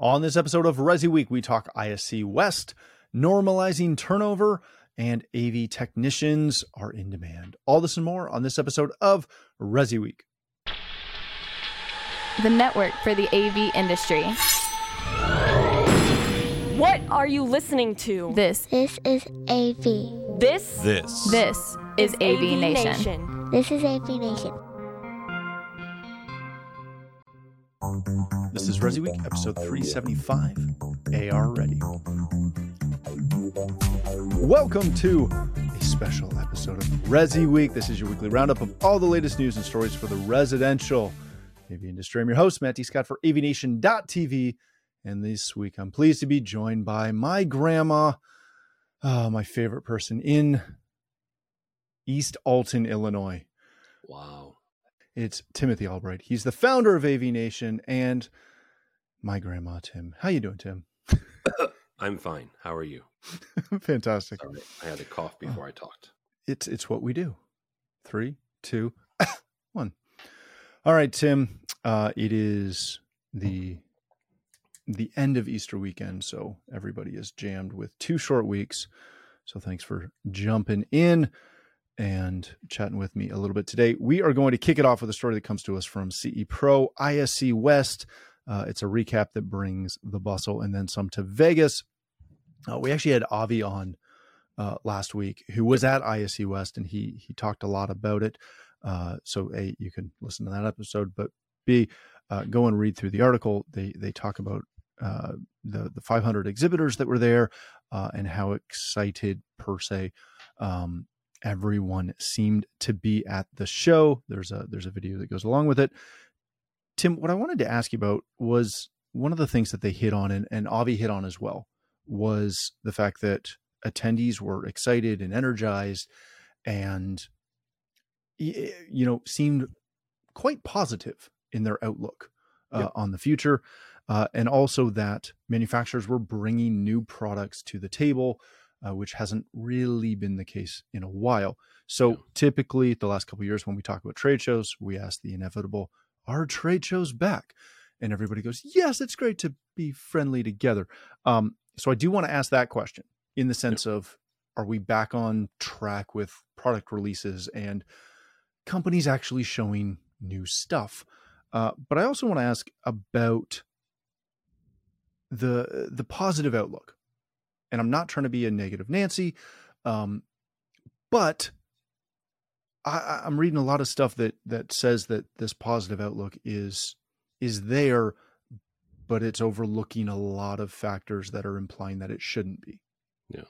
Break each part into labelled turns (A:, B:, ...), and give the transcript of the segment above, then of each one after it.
A: On this episode of Resi Week, we talk ISC West, normalizing turnover, and AV technicians are in demand. All this and more on this episode of Resi Week.
B: The network for the AV industry.
C: What are you listening to?
B: This
D: This is AV.
C: This
E: This.
B: this is AV, Nation.
D: This is AV Nation.
A: This is Resi Week, episode 375, AR Ready. Welcome to a special episode of Resi Week. This is your weekly roundup of all the latest news and stories for the residential AV industry. I'm your host, Matt D. Scott for AVNation.tv. And this week, I'm pleased to be joined by my grandma, oh, my favorite person in East Alton, Illinois.
E: Wow.
A: It's Timothy Albright. He's the founder of AV Nation and my grandma, Tim. How you doing, Tim?
E: I'm fine. How are you?
A: Fantastic.
E: Sorry, I had a cough before I talked.
A: It's it's what we do. Three, two, one. All right, Tim. Uh, it is the the end of Easter weekend, so everybody is jammed with two short weeks. So thanks for jumping in and chatting with me a little bit today. We are going to kick it off with a story that comes to us from CE Pro ISC West. Uh, it's a recap that brings the bustle and then some to Vegas. Uh, we actually had Avi on uh, last week who was at ISC West and he he talked a lot about it. Uh, so a you can listen to that episode, but b uh, go and read through the article. They they talk about uh, the the 500 exhibitors that were there and how excited per se um, everyone seemed to be at the show. There's a there's a video that goes along with it. Tim, what I wanted to ask you about was one of the things that they hit on and, and Avi hit on as well was the fact that attendees were excited and energized and you know seemed quite positive in their outlook uh,
E: Yep.
A: on the future uh, and also that manufacturers were bringing new products to the table uh, which hasn't really been the case in a while. So
E: Yeah.
A: typically the last couple of years when we talk about trade shows we ask the inevitable are trade shows back? And everybody goes yes it's great to be friendly together. Um, so i do want to ask that question in the sense of are we back on track with product releases and companies actually showing new stuff? Uh, but i also want to ask about the the positive outlook and i'm not trying to be a negative nancy um, but I, i'm reading a lot of stuff that that says that this positive outlook is is there but it's overlooking a lot of factors that are implying that it shouldn't be
E: Yeah.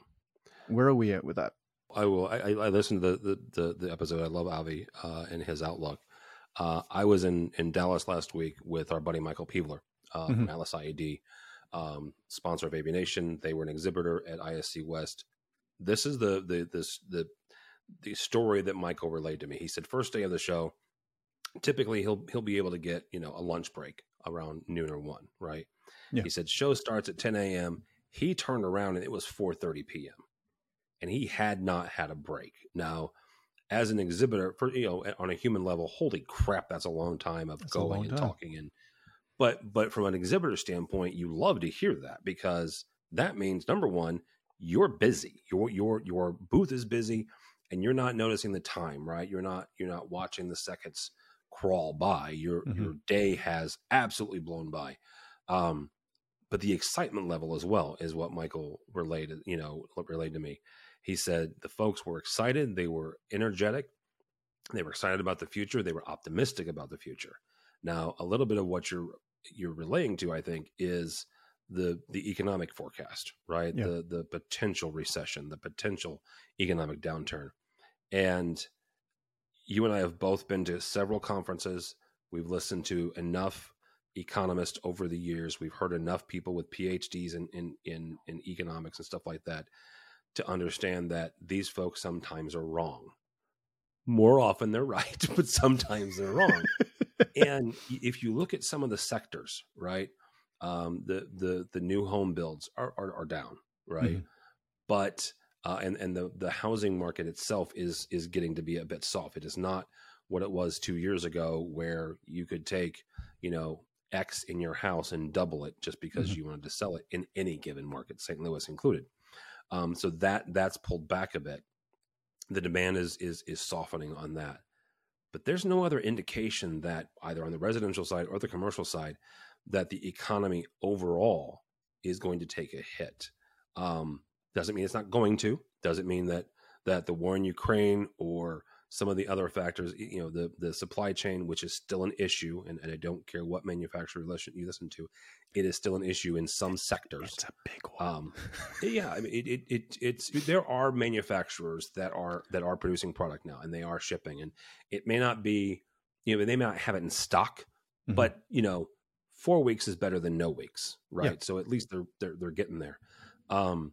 A: where are we at with that
E: I will. I, I listened to the, the, the, the episode. I love Avi uh, and his outlook. Uh, I was in, in Dallas last week with our buddy Michael Peveler uh, from AtlasIED, um, sponsor of AVNation. They were an exhibitor at ISC West. This is the the this the the story that Michael relayed to me. He said first day of the show, typically he'll he'll be able to get you know a lunch break around noon or one, right?
A: Yeah.
E: He said show starts at 10 a.m. He turned around and it was 4:30 p.m. and he had not had a break. Now, as an exhibitor, for you know, on a human level, holy crap, that's a long time of
A: That's
E: going and
A: time.
E: talking and. But but from an exhibitor standpoint, you love to hear that because that means number one, you're busy. Your your your booth is busy, and you're not noticing the time. Right? You're not you're not watching the seconds crawl by. Your
A: Mhm.
E: your day has absolutely blown by. Um, but the excitement level as well is what Michael related. You know, relayed to me. He said the folks were excited. They were energetic. They were excited about the future. They were optimistic about the future. Now, a little bit of what you're you're relaying to, I think, is the the economic forecast, right?
A: Yeah.
E: The the potential recession, the potential economic downturn, and you and I have both been to several conferences. We've listened to enough economists over the years. We've heard enough people with PhDs in in in, in economics and stuff like that to understand that these folks sometimes are wrong. More often they're right, but sometimes they're wrong. and if you look at some of the sectors, right, um, the the the new home builds are are, are down, right,
A: Mhm.
E: but uh, and and the the housing market itself is is getting to be a bit soft. It is not what it was two years ago, where you could take you know X in your house and double it just because
A: Mhm.
E: you wanted to sell it in any given market, St. Louis included. Um, so that that's pulled back a bit. The demand is is is softening on that, but there's no other indication that either on the residential side or the commercial side that the economy overall is going to take a hit. Um, doesn't mean it's not going to. Doesn't mean that that the war in Ukraine or some of the other factors, you know, the the supply chain, which is still an issue, and, and I don't care what manufacturer listen, you listen to, it is still an issue in some sectors.
A: It's a big one.
E: Um, yeah, I mean, it, it, it, it's there are manufacturers that are that are producing product now, and they are shipping, and it may not be, you know, they may not have it in stock,
A: Mhm.
E: but you know, four weeks is better than no weeks, right?
A: Yeah.
E: So at least they're they're they're getting there, um,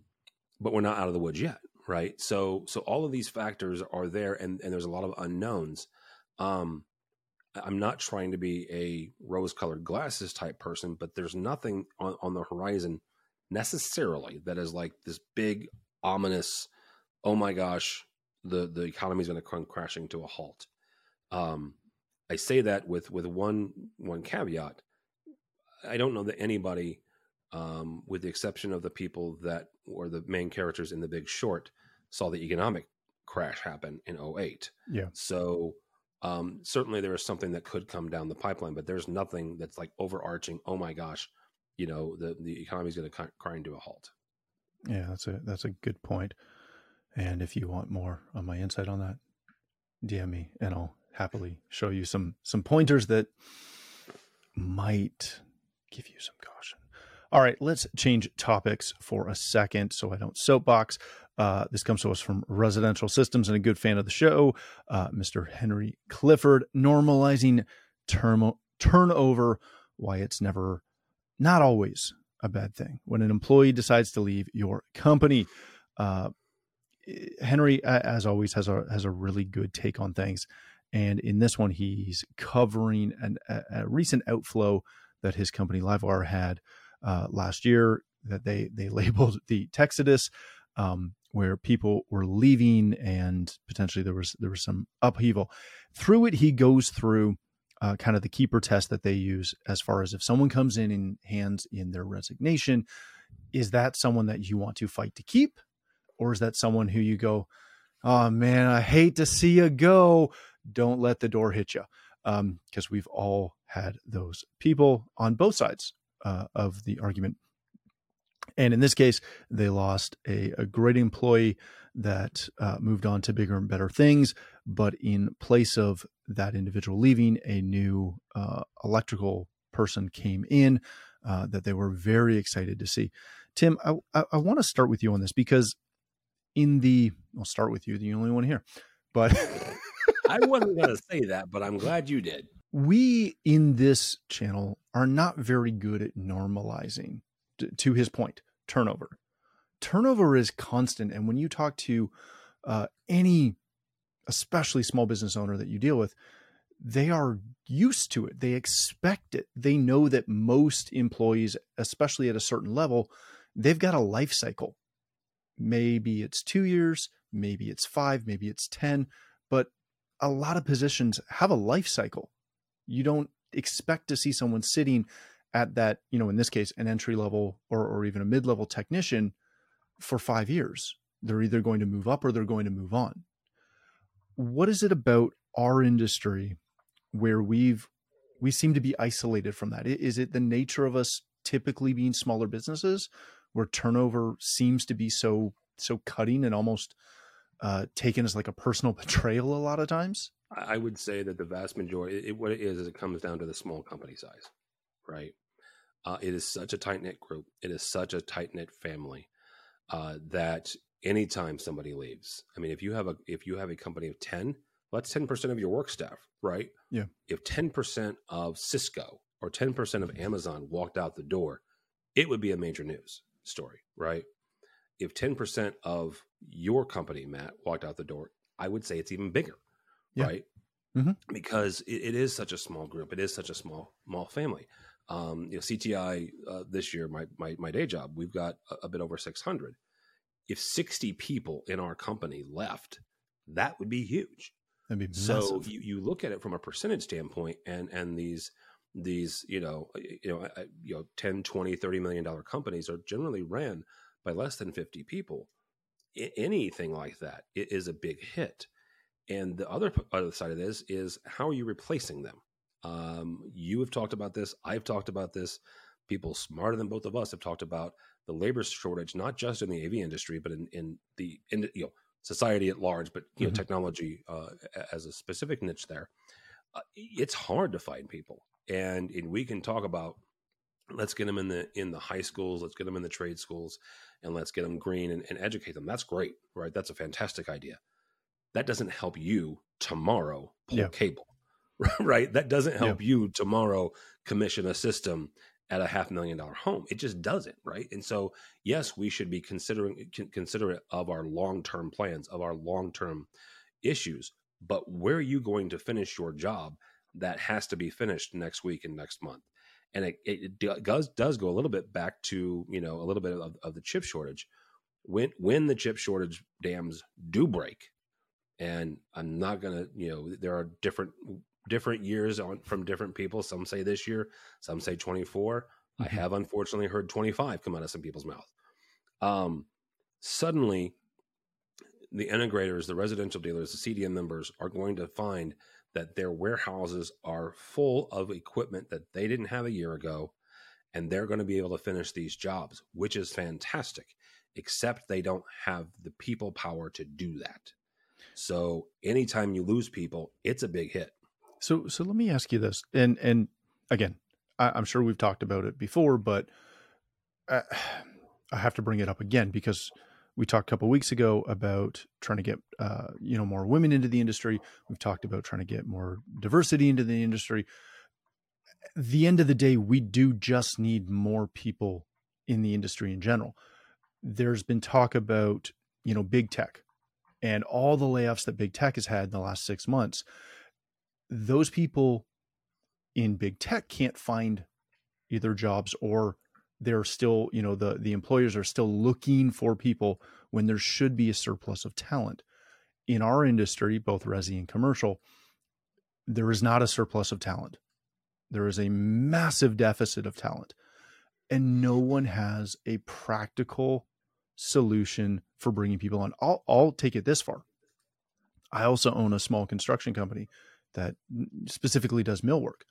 E: but we're not out of the woods yet, right? So so all of these factors are there, and and there's a lot of unknowns. Um, I'm not trying to be a rose-colored glasses type person, but there's nothing on, on the horizon necessarily that is like this big ominous. Oh my gosh, the the economy is going to come crashing to a halt. Um, I say that with with one one caveat. I don't know that anybody, um, with the exception of the people that were the main characters in The Big Short, saw the economic crash happen in 08.
A: Yeah.
E: So um, certainly there is something that could come down the pipeline, but there's nothing that's like overarching. Oh my gosh, you know the the economy is going to grind to a halt.
A: Yeah, that's a that's a good point. And if you want more on my insight on that, DM me and I'll happily show you some some pointers that might give you some caution. All right, let's change topics for a second so I don't soapbox. Uh, this comes to us from Residential Systems and a good fan of the show, uh, Mr. Henry Clifford, normalizing term- turnover, why it's never, not always a bad thing. When an employee decides to leave your company, uh, Henry, as always, has a has a really good take on things, and in this one, he's covering an, a, a recent outflow that his company Livewire had uh, last year that they they labeled the Texodus, um, where people were leaving and potentially there was there was some upheaval. Through it, he goes through uh, kind of the keeper test that they use as far as if someone comes in and hands in their resignation, is that someone that you want to fight to keep, or is that someone who you go, oh man, I hate to see you go. Don't let the door hit you, because we've all had those people on both sides uh, of the argument. And in this case, they lost a, a great employee that uh, moved on to bigger and better things. But in place of that individual leaving, a new uh, electrical person came in uh, that they were very excited to see. Tim, I, I, I want to start with you on this because in the, I'll start with you, the only one here, but
E: I wasn't going to say that, but I'm glad you did.
A: We in this channel are not very good at normalizing to his point turnover. Turnover is constant and when you talk to uh, any especially small business owner that you deal with they are used to it. They expect it. They know that most employees especially at a certain level they've got a life cycle. Maybe it's two years maybe it's five maybe it's ten but a lot of positions have a life cycle you don't expect to see someone sitting at that, you know, in this case, an entry level or, or even a mid level technician for five years. They're either going to move up or they're going to move on. What is it about our industry where we've we seem to be isolated from that? Is it the nature of us typically being smaller businesses where turnover seems to be so so cutting and almost uh, taken as like a personal betrayal a lot of times?
E: I would say that the vast majority, it, what it is, is it comes down to the small company size, right? Uh, it is such a tight knit group. It is such a tight knit family uh, that anytime somebody leaves, I mean, if you have a if you have a company of ten, well, that's ten percent of your work staff, right?
A: Yeah.
E: If ten percent of Cisco or ten percent of Amazon walked out the door, it would be a major news story, right? If ten percent of your company, Matt, walked out the door, I would say it's even bigger,
A: Yeah.
E: right?
A: Mhm.
E: Because it, it is such a small group. It is such a small small family. Um, you know, CTI uh, this year, my, my my day job, we've got a, a bit over six hundred. If sixty people in our company left, that would be huge.
A: That'd be
E: So
A: massive.
E: you, you look at it from a percentage standpoint, and and these these you know you know you know 10 20 30 million dollar companies are generally ran by less than 50 people anything like that is a big hit. And the other other side of this is how are you replacing them? Um, you have talked about this i've talked about this people smarter than both of us have talked about the labor shortage not just in the av industry but in, in the in you know society at large but you know mm-hmm. technology uh, as a specific niche there. Uh, it's hard to find people. And and we can talk about let's get them in the in the high schools let's get them in the trade schools and let's get them green and, and educate them that's great right that's a fantastic idea that doesn't help you tomorrow pull yeah. cable right that doesn't help yeah. you tomorrow commission a system at a half million dollar home it just doesn't right and so yes we should be considering considerate of our long-term plans of our long-term issues but where are you going to finish your job that has to be finished next week and next month. And it, it does does go a little bit back to you know a little bit of, of the chip shortage. When when the chip shortage dams do break, and I'm not gonna you know there are different different years on from different people. Some say this year, some say 24. Mm-hmm. I have unfortunately heard 25 come out of some people's mouth. Um, suddenly, the integrators, the residential dealers, the CEDIA members are going to find that their warehouses are full of equipment that they didn't have a year ago, and they're going to be able to finish these jobs, which is fantastic, except they don't have the people power to do that. So anytime you lose people, it's a big hit.
A: So, so let me ask you this, and and again, I, am sure we've talked about it before, but uh, I, I have to bring it up again because we talked a couple weeks ago about trying to get uh, you know more women into the industry. We've talked about trying to get more diversity into the industry. the end of the day, we do just need more people in the industry in general. There's been talk about you know big tech and all the layoffs that big tech has had in the last six months. Those people in big tech can't find either jobs or they're still, you know, the the employers are still looking for people when there should be a surplus of talent. In our industry, both resi and commercial, there is not a surplus of talent. There is a massive deficit of talent. And no one has a practical solution for bringing people on. I'll, I'll take it this far. I also own a small construction company that specifically does millwork.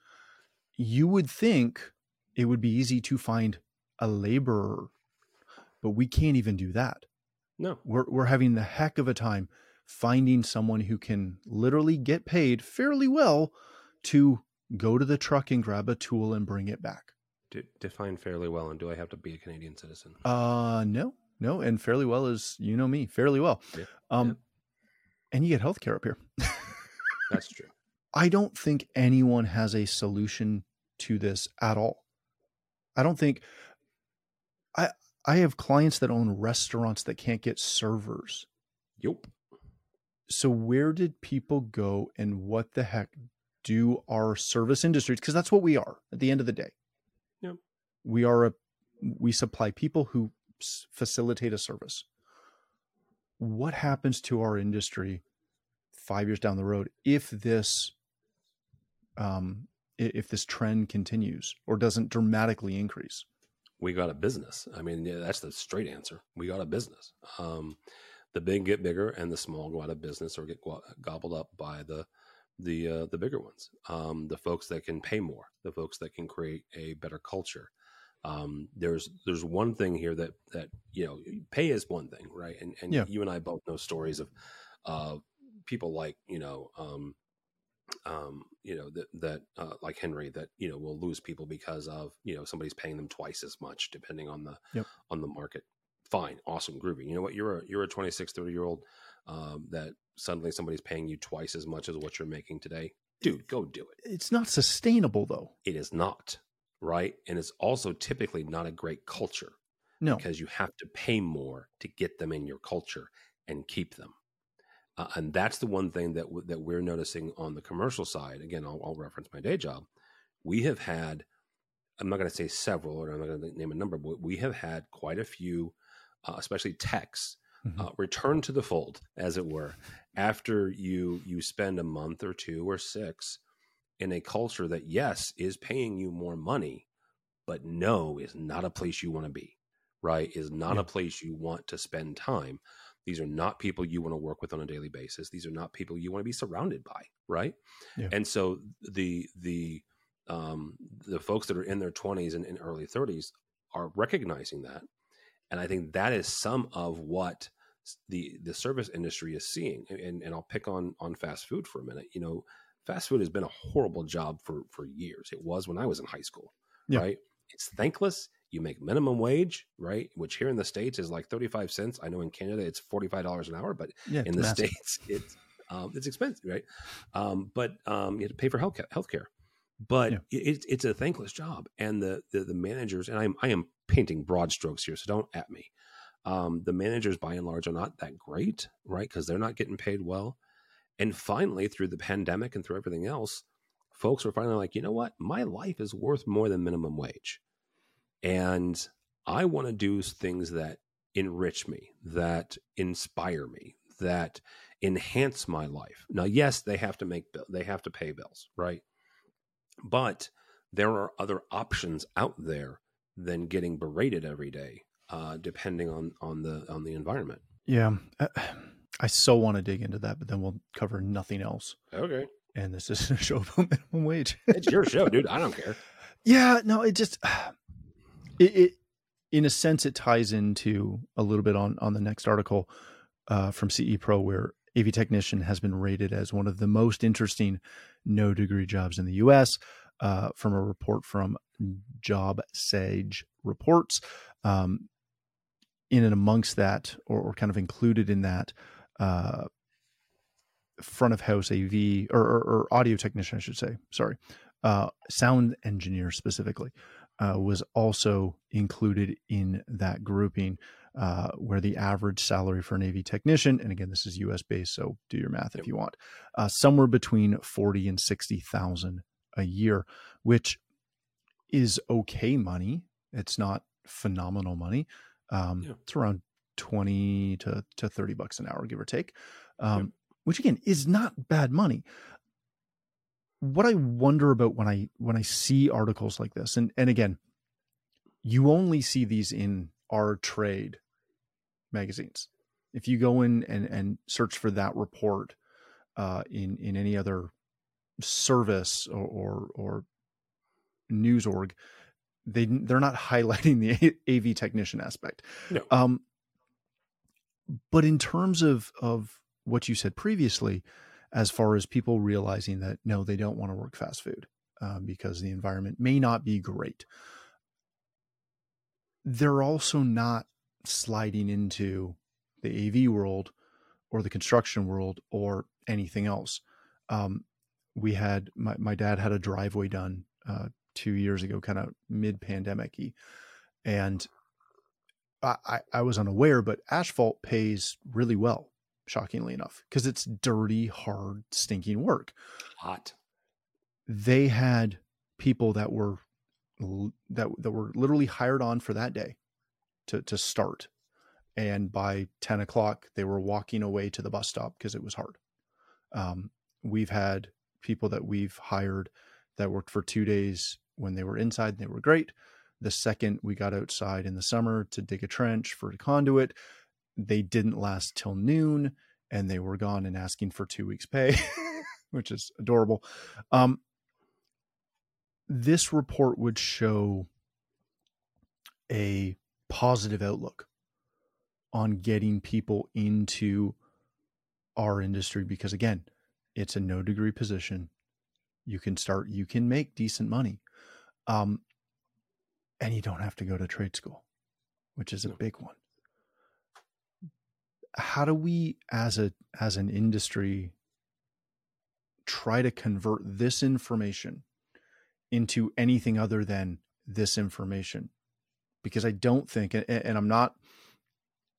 A: You would think it would be easy to find a laborer, but we can't even do that.
E: No,
A: we're we're having the heck of a time finding someone who can literally get paid fairly well to go to the truck and grab a tool and bring it back.
E: define fairly well, and do I have to be a Canadian citizen?
A: Uh, no, no, and fairly well is you know me fairly well. Yeah. Um, yeah. and you get health care up here.
E: That's true.
A: I don't think anyone has a solution to this at all. I don't think I I have clients that own restaurants that can't get servers.
E: Yep.
A: So where did people go and what the heck do our service industries because that's what we are at the end of the day.
E: Yep.
A: We are a we supply people who facilitate a service. What happens to our industry 5 years down the road if this um if this trend continues or doesn't dramatically increase?
E: We got a business. I mean, yeah, that's the straight answer. We got a business. Um, the big get bigger, and the small go out of business or get gobbled up by the the uh, the bigger ones. Um, the folks that can pay more, the folks that can create a better culture. Um, there's there's one thing here that that you know, pay is one thing, right? And and yeah. you and I both know stories of uh, people like you know um, um, you know that that uh, like Henry that you know will lose people because of you know somebody's paying them twice as much depending on the yep. on the market. Fine, awesome, groovy. You know what? You're a you're a 26, 30 year old um, that suddenly somebody's paying you twice as much as what you're making today. Dude, go do it.
A: It's not sustainable though.
E: It is not right, and it's also typically not a great culture.
A: No,
E: because you have to pay more to get them in your culture and keep them. Uh, and that's the one thing that w- that we're noticing on the commercial side. Again, I'll, I'll reference my day job. We have had, I'm not going to say several, or I'm not going to name a number, but we have had quite a few, uh, especially techs, mm-hmm. uh, return to the fold, as it were, after you you spend a month or two or six in a culture that yes is paying you more money, but no is not a place you want to be. Right? Is not
A: Yeah.
E: a place you want to spend time. These are not people you want to work with on a daily basis. These are not people you want to be surrounded by. Right?
A: Yeah.
E: And so the the um, the folks that are in their 20s and, and early 30s are recognizing that and i think that is some of what the the service industry is seeing and, and i'll pick on on fast food for a minute you know fast food has been a horrible job for for years it was when i was in high school
A: Yeah.
E: right it's thankless you make minimum wage right? Which here in the states is like 35 cents. I know in canada it's $45 an hour but
A: Yeah,
E: in the
A: massive.
E: states it's um, it's expensive right? Um, but um, you have to pay for health healthcare but
A: Yeah.
E: it, it's it's a thankless job. And the, the the managers and i'm i am painting broad strokes here so don't at me. Um, the managers by and large are not that great right? Because they're not getting paid well. And finally through the pandemic and through everything else folks were finally like you know what? My life is worth more than minimum wage and i want to do things that enrich me that inspire me that enhance my life now yes they have to make bill they have to pay bills right but there are other options out there than getting berated every day uh, depending on on the on the environment
A: Yeah. I, I so want to dig into that, but then we'll cover nothing else.
E: okay
A: And this isn't a show about minimum wage.
E: it's your show dude i don't care
A: Yeah, no, it just it, it in a sense it ties into a little bit on on the next article uh, from CE Pro where AV technician has been rated as one of the most interesting no degree jobs in the U.S. Uh, from a report from Job Sage Reports. Um, in and amongst that, or, or kind of included in that, uh, front of house AV or, or, or audio technician, I should say. Sorry, uh, sound engineer specifically uh, was also included in that grouping, uh, where the average salary for an AV technician, and again, this is U.S. based, so do your math if you want, uh, somewhere between forty and sixty thousand a year, which is okay money. It's not phenomenal money. Um. It's around twenty to to thirty bucks an hour, give or take. Um,
E: Yep.
A: Which again is not bad money what I wonder about when I when I see articles like this, and and again, you only see these in our trade magazines. If you go in and and search for that report uh, in in any other service or or, or news org, they they're not highlighting the AV technician aspect.
E: No.
A: Um, but in terms of of what you said previously, as far as people realizing that no, they don't want to work fast food um, because the environment may not be great. They're also not sliding into the AV world or the construction world or anything else. Um, we had my, my dad had a driveway done uh, two years ago, kind of mid pandemic and I, I, I was unaware, but asphalt pays really well shockingly enough, because it's dirty, hard, stinking work.
E: hot
A: They had people that were that that were literally hired on for that day to to start, and by ten o'clock they were walking away to the bus stop because it was hard. Um, we've had people that we've hired that worked for two days when they were inside and they were great. The second we got outside in the summer to dig a trench for a conduit, they didn't last till noon and they were gone and asking for two weeks pay which is adorable. Um, this report would show a positive outlook on getting people into our industry because again it's a no degree position. You can start you can make decent money um, and you don't have to go to trade school which is a big one how do we as a as an industry try to convert this information into anything other than this information? Because i don't think and, and i'm not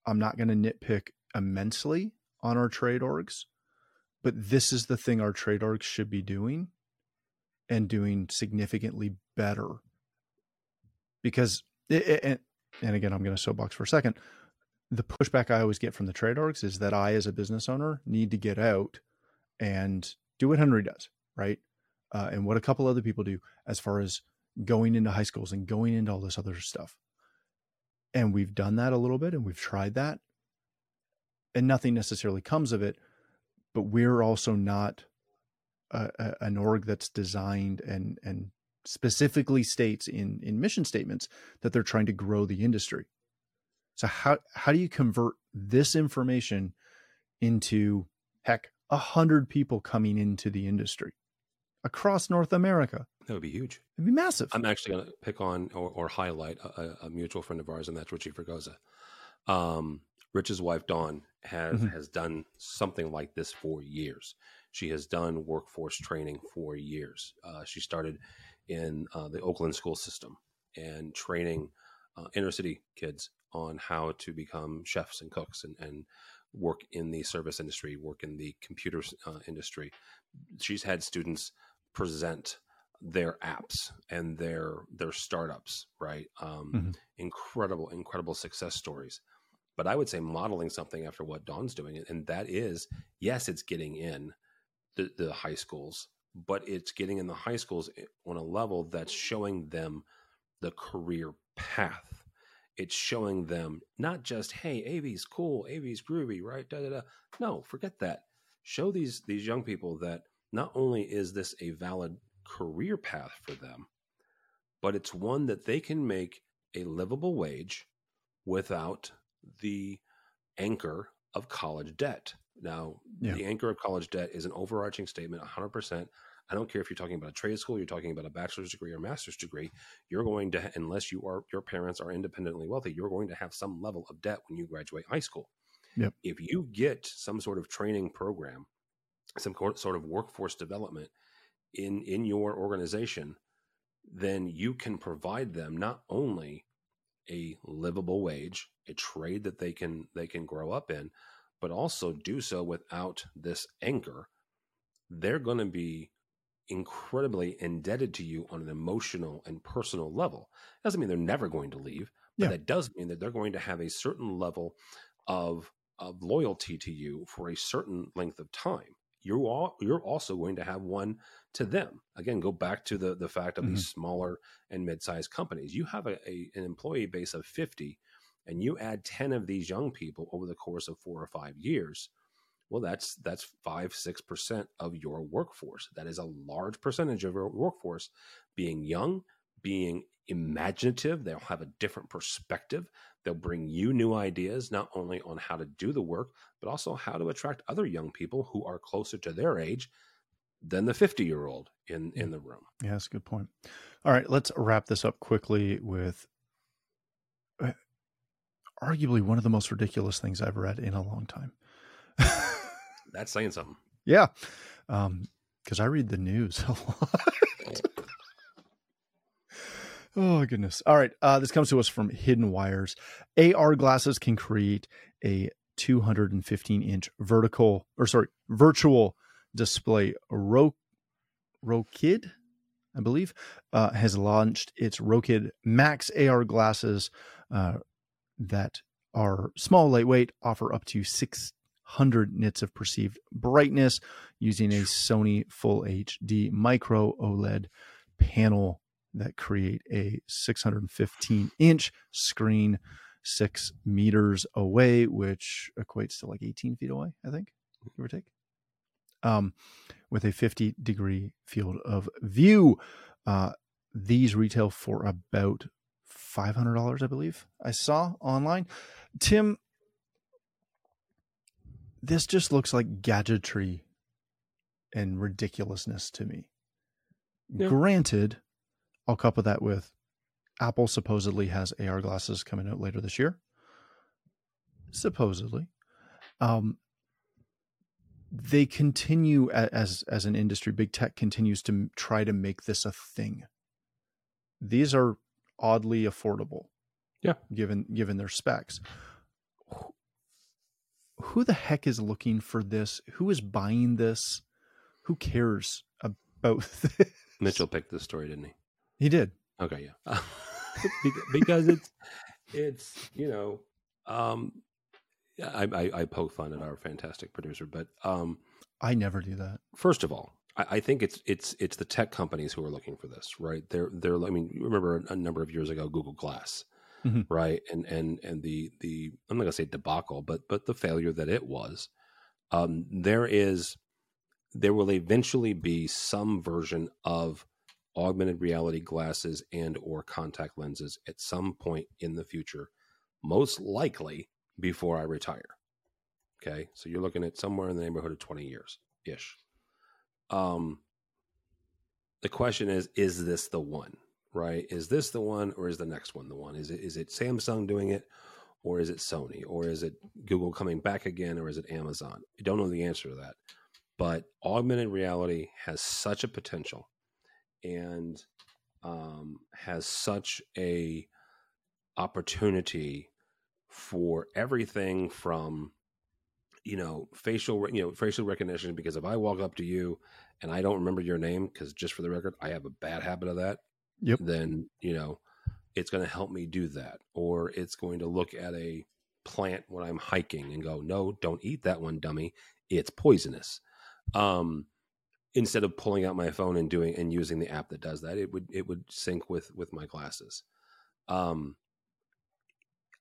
A: i'm not going to nitpick immensely on our trade orgs but this is the thing our trade orgs should be doing and doing significantly better. Because and, and again i'm going to soapbox for a second the pushback I always get from the trade orgs is that I, as a business owner, need to get out and do what Henry does, right? uh, and what a couple other people do as far as going into high schools and going into all this other stuff. And we've done that a little bit and we've tried that. And nothing necessarily comes of it, but we're also not a, a, an org that's designed and and specifically states in in mission statements that they're trying to grow the industry. So how how do you convert this information into heck a hundred people coming into the industry across North America?
E: That would be huge.
A: It'd be massive.
E: I'm actually going to pick on or, or highlight a, a, mutual friend of ours, and that's Richie Fregosa. Um, Rich's wife Dawn has mm-hmm. has done something like this for years. She has done workforce training for years. Uh, she started in uh, the Oakland school system and training uh, inner city kids on how to become chefs and cooks and, and work in the service industry, work in the computer uh, industry. She's had students present their apps and their their startups, right? Um, mm-hmm. Incredible, incredible success stories. But I would say modeling something after what Dawn's doing, and that is, yes, it's getting in the, the high schools, but it's getting in the high schools on a level that's showing them the career path. It's showing them not just, hey, AV's cool, AV's groovy, right? Da, da, da. No, forget that. Show these these young people that not only is this a valid career path for them, but it's one that they can make a livable wage without the anchor of college debt. Now, yeah. the anchor of college debt is an overarching statement, 100%. I don't care if you're talking about a trade school, you're talking about a bachelor's degree or master's degree, you're going to, unless you are, your parents are independently wealthy, you're going to have some level of debt when you graduate high school.
A: Yep.
E: If you get some sort of training program, some sort of workforce development in, in your organization, then you can provide them not only a livable wage, a trade that they can they can grow up in, but also do so without this anchor, they're going to be incredibly indebted to you on an emotional and personal level. Doesn't mean they're never going to leave, but yeah. that does mean that they're going to have a certain level of of loyalty to you for a certain length of time. You're all, you're also going to have one to them. Again, go back to the the fact of mm-hmm. these smaller and mid-sized companies. You have a, a an employee base of 50 and you add 10 of these young people over the course of 4 or 5 years well that's that's five six percent of your workforce. That is a large percentage of your workforce being young being imaginative. They'll have a different perspective. They'll bring you new ideas not only on how to do the work but also how to attract other young people who are closer to their age than the 50 year old in in the room.
A: Yeah that's a good point. All right let's wrap this up quickly with uh, arguably one of the most ridiculous things i've read in a long time
E: that's saying something.
A: Yeah. Um, because I read the news a lot. oh goodness. All right. Uh, this comes to us from Hidden Wires. AR glasses can create a 215 inch vertical or sorry, virtual display. Ro- Rokid, I believe, uh, has launched its Rokid Max AR glasses uh, that are small, lightweight, offer up to six 100 nits of perceived brightness using a Sony Full HD micro OLED panel that create a 615 inch screen six meters away, which equates to like 18 feet away, I think, give or take. Um, with a 50 degree field of view. Uh, these retail for about $500, I believe I saw online. Tim, this just looks like gadgetry and ridiculousness to me. Yeah. Granted, I'll couple that with Apple supposedly has AR glasses coming out later this year. Supposedly. Um, they continue as as an industry big tech continues to try to make this a thing these are oddly affordable
E: yeah
A: given given their specs who the heck is looking for this? Who is buying this? Who cares about this?
E: Mitchell picked this story, didn't he?
A: He did.
E: Okay, yeah. because it's it's you know um I, I, I poke fun at our fantastic producer, but um
A: I never do that.
E: First of all, I, I think it's it's it's the tech companies who are looking for this, right? They're they're. I mean, remember a number of years ago, Google Glass,
A: Mhm.
E: right? And and and the the I'm not gonna say debacle, but but the failure that it was. Um, there is there will eventually be some version of augmented reality glasses and or contact lenses at some point in the future most likely before i retire okay so you're looking at somewhere in the neighborhood of 20 years ish um the question is is this the one right? Is this the one or is the next one the one? Is it is it samsung doing it or is it sony or is it google coming back again or is it amazon? I don't know the answer to that but augmented reality has such a potential and um, has such a opportunity for everything from you know facial you know facial recognition because if i walk up to you and i don't remember your name because just for the record i have a bad habit of that
A: Yep.
E: then you know it's going to help me do that or it's going to look at a plant when i'm hiking and go no don't eat that one dummy. It's poisonous. Um instead of pulling out my phone and doing and using the app that does that it would it would sync with with my glasses. Um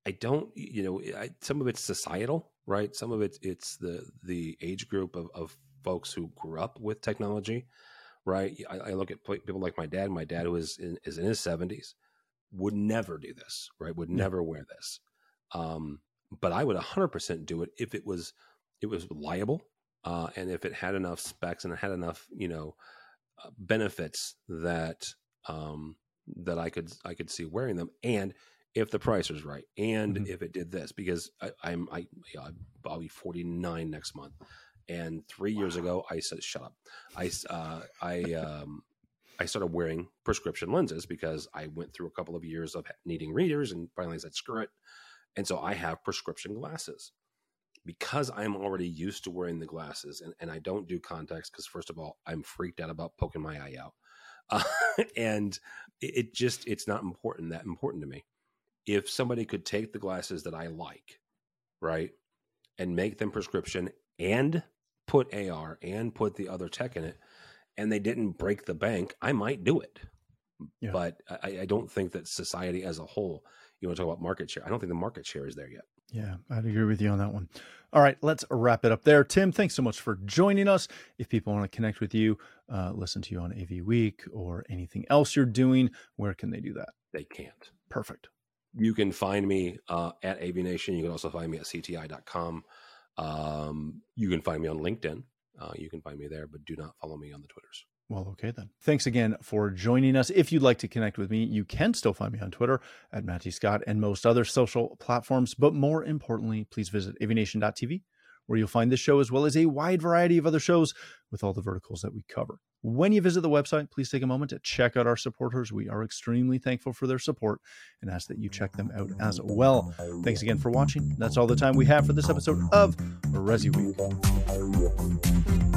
E: i don't you know I, some of it's societal right? Some of it it's the the age group of, of folks who grew up with technology right? I, I look at people like my dad my dad who is in, is in his 70s would never do this right? Would never wear this. Um but i would 100% do it if it was it was liable uh, and if it had enough specs and it had enough you know uh, benefits that um, that I could I could see wearing them, and if the price was right, and
A: Mhm.
E: if it did this, because I, I'm I yeah, I'll be 49 next month, and three years ago I said shut up, I uh, I um, I started wearing prescription lenses because I went through a couple of years of needing readers, and finally I said screw it, and so I have prescription glasses because I'm already used to wearing the glasses and, and I don't do contacts because first of all, I'm freaked out about poking my eye out. Uh, and it, it just, it's not important that important to me. If somebody could take the glasses that I like, right, and make them prescription and put AR and put the other tech in it, and they didn't break the bank, I might do it.
A: Yeah.
E: But I, I don't think that society as a whole, you want to talk about market share, I don't think the market share is there yet.
A: Yeah, I'd agree with you on that one. All right, let's wrap it up there. Tim, thanks so much for joining us. If people want to connect with you, uh, listen to you on AV Week or anything else you're doing, where can they do that?
E: They can't.
A: Perfect.
E: you can find me uh, at AVNation. You can also find me at CTI.com. Um, you can find me on LinkedIn. Uh, you can find me there, but do not follow me on the Twitters.
A: Well, okay then. Thanks again for joining us. If you'd like to connect with me, you can still find me on Twitter at Matty Scott and most other social platforms. But more importantly, please visit AVNation.tv, where you'll find this show as well as a wide variety of other shows with all the verticals that we cover. When you visit the website, please take a moment to check out our supporters. We are extremely thankful for their support and ask that you check them out as well. Thanks again for watching. That's all the time we have for this episode of Resi Week.